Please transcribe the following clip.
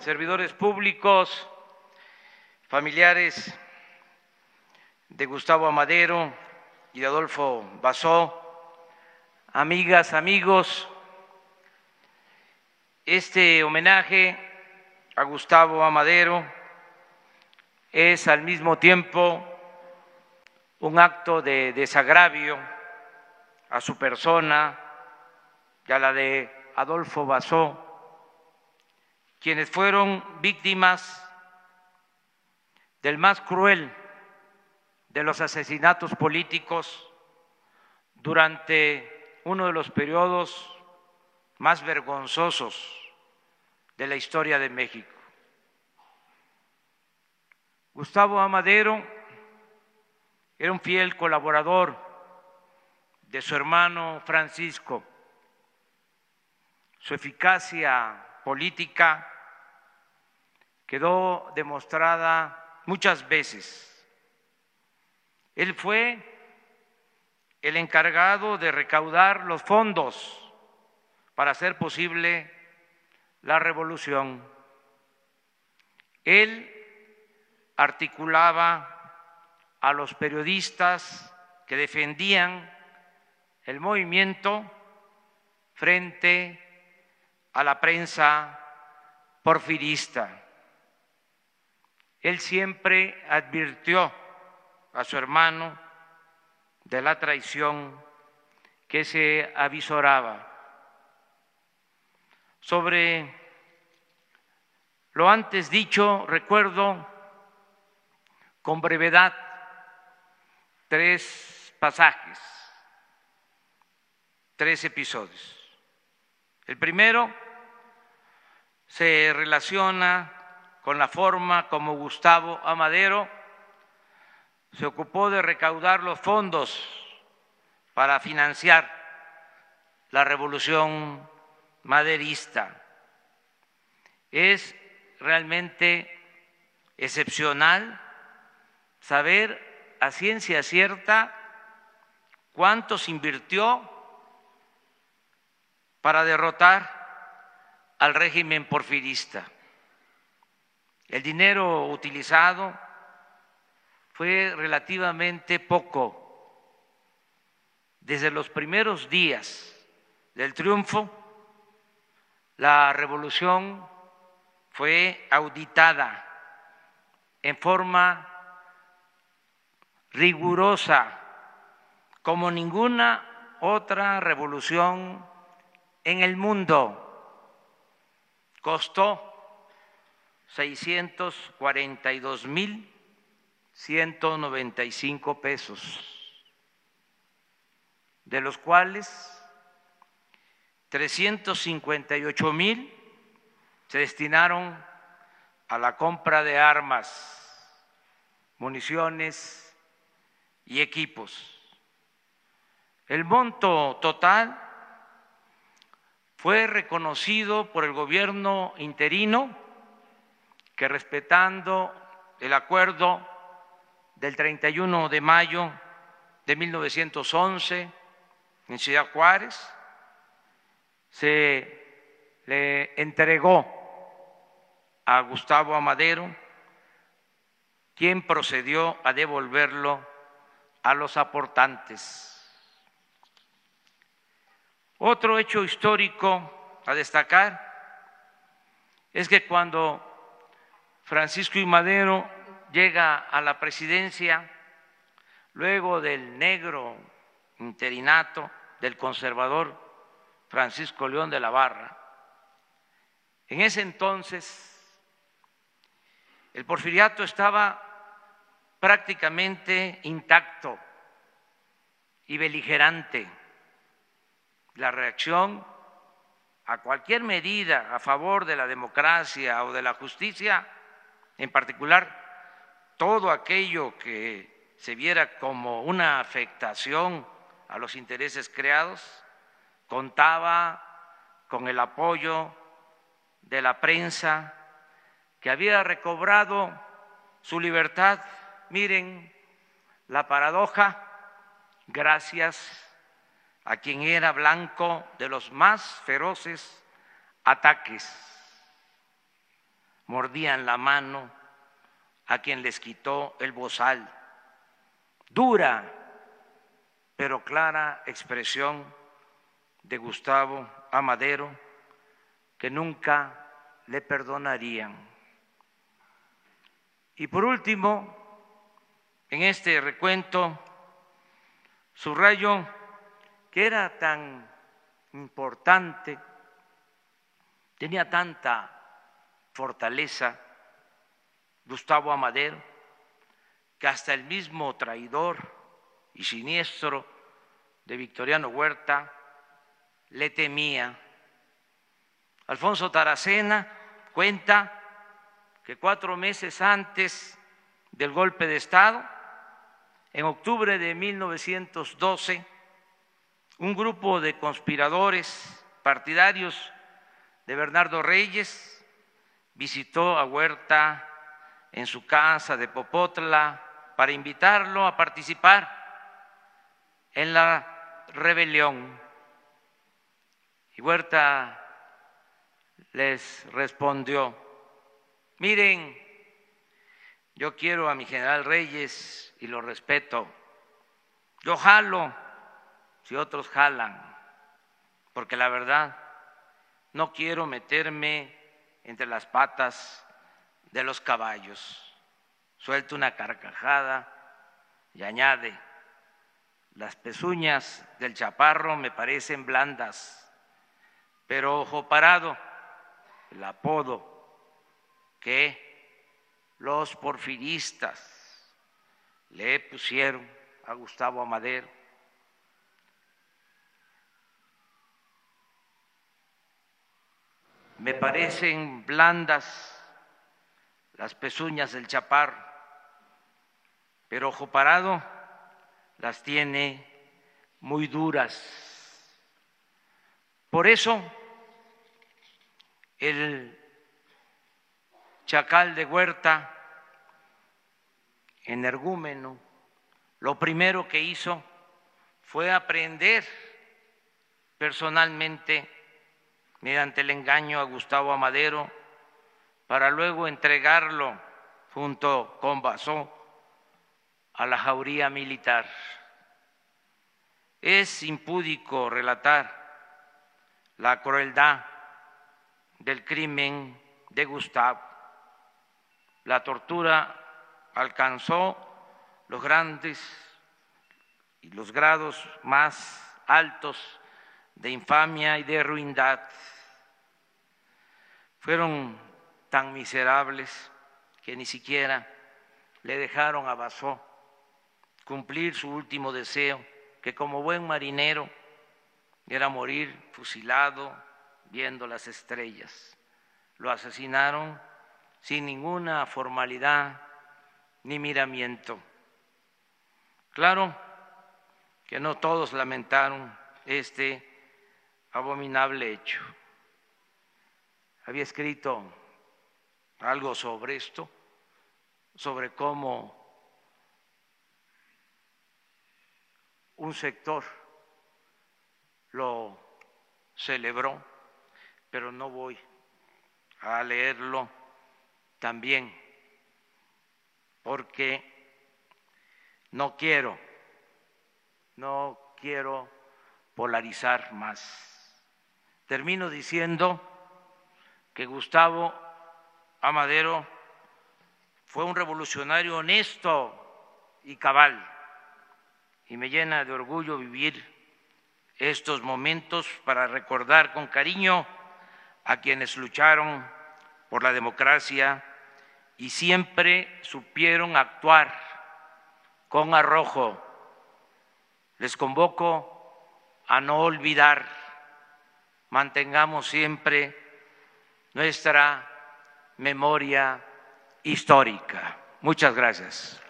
servidores públicos, familiares de Gustavo Amadero y de Adolfo Basó, amigas, amigos, este homenaje a Gustavo Amadero es al mismo tiempo un acto de desagravio a su persona y a la de Adolfo Basó, quienes fueron víctimas del más cruel de los asesinatos políticos durante uno de los periodos más vergonzosos de la historia de México. Gustavo Amadero era un fiel colaborador de su hermano Francisco. Su eficacia política quedó demostrada muchas veces. Él fue el encargado de recaudar los fondos para hacer posible la revolución. Él articulaba a los periodistas que defendían el movimiento frente a la prensa porfirista. Él siempre advirtió a su hermano de la traición que se avisoraba. Sobre lo antes dicho, recuerdo con brevedad tres pasajes, tres episodios. El primero se relaciona con la forma como Gustavo Amadero se ocupó de recaudar los fondos para financiar la revolución maderista. Es realmente excepcional saber a ciencia cierta cuánto se invirtió para derrotar al régimen porfirista. El dinero utilizado fue relativamente poco. Desde los primeros días del triunfo, la revolución fue auditada en forma rigurosa, como ninguna otra revolución en el mundo. Costó 642 mil 195 pesos, de los cuales 358 mil se destinaron a la compra de armas, municiones y equipos. El monto total fue reconocido por el gobierno interino que respetando el acuerdo del 31 de mayo de 1911 en Ciudad Juárez, se le entregó a Gustavo Amadero, quien procedió a devolverlo a los aportantes. Otro hecho histórico a destacar es que cuando Francisco y Madero llega a la presidencia luego del negro interinato del conservador Francisco León de la Barra. En ese entonces el porfiriato estaba prácticamente intacto y beligerante. La reacción a cualquier medida a favor de la democracia o de la justicia, en particular todo aquello que se viera como una afectación a los intereses creados, contaba con el apoyo de la prensa que había recobrado su libertad. Miren la paradoja, gracias a quien era blanco de los más feroces ataques. Mordían la mano a quien les quitó el bozal. Dura, pero clara expresión de Gustavo Amadero, que nunca le perdonarían. Y por último, en este recuento, subrayo que era tan importante, tenía tanta fortaleza Gustavo Amadero, que hasta el mismo traidor y siniestro de Victoriano Huerta le temía. Alfonso Taracena cuenta que cuatro meses antes del golpe de Estado, en octubre de 1912, un grupo de conspiradores partidarios de Bernardo Reyes visitó a Huerta en su casa de Popotla para invitarlo a participar en la rebelión. Y Huerta les respondió, miren, yo quiero a mi general Reyes y lo respeto, yo jalo si otros jalan, porque la verdad no quiero meterme entre las patas de los caballos. Suelta una carcajada y añade, las pezuñas del chaparro me parecen blandas, pero ojo parado, el apodo que los porfiristas le pusieron a Gustavo Amadero. Me parecen blandas las pezuñas del chaparro, pero ojo parado las tiene muy duras. Por eso el chacal de Huerta, energúmeno, lo primero que hizo fue aprender personalmente, mediante el engaño a Gustavo Amadero, para luego entregarlo junto con Basó a la jauría militar. Es impúdico relatar la crueldad del crimen de Gustavo. La tortura alcanzó los grandes y los grados más altos de infamia y de ruindad. Fueron tan miserables que ni siquiera le dejaron a Basó cumplir su último deseo, que como buen marinero era morir fusilado viendo las estrellas. Lo asesinaron sin ninguna formalidad ni miramiento. Claro que no todos lamentaron este abominable hecho. Había escrito algo sobre esto, sobre cómo un sector lo celebró, pero no voy a leerlo también, porque no quiero, no quiero polarizar más. Termino diciendo que Gustavo Amadero fue un revolucionario honesto y cabal, y me llena de orgullo vivir estos momentos para recordar con cariño a quienes lucharon por la democracia y siempre supieron actuar con arrojo. Les convoco a no olvidar, mantengamos siempre nuestra memoria histórica. Muchas gracias.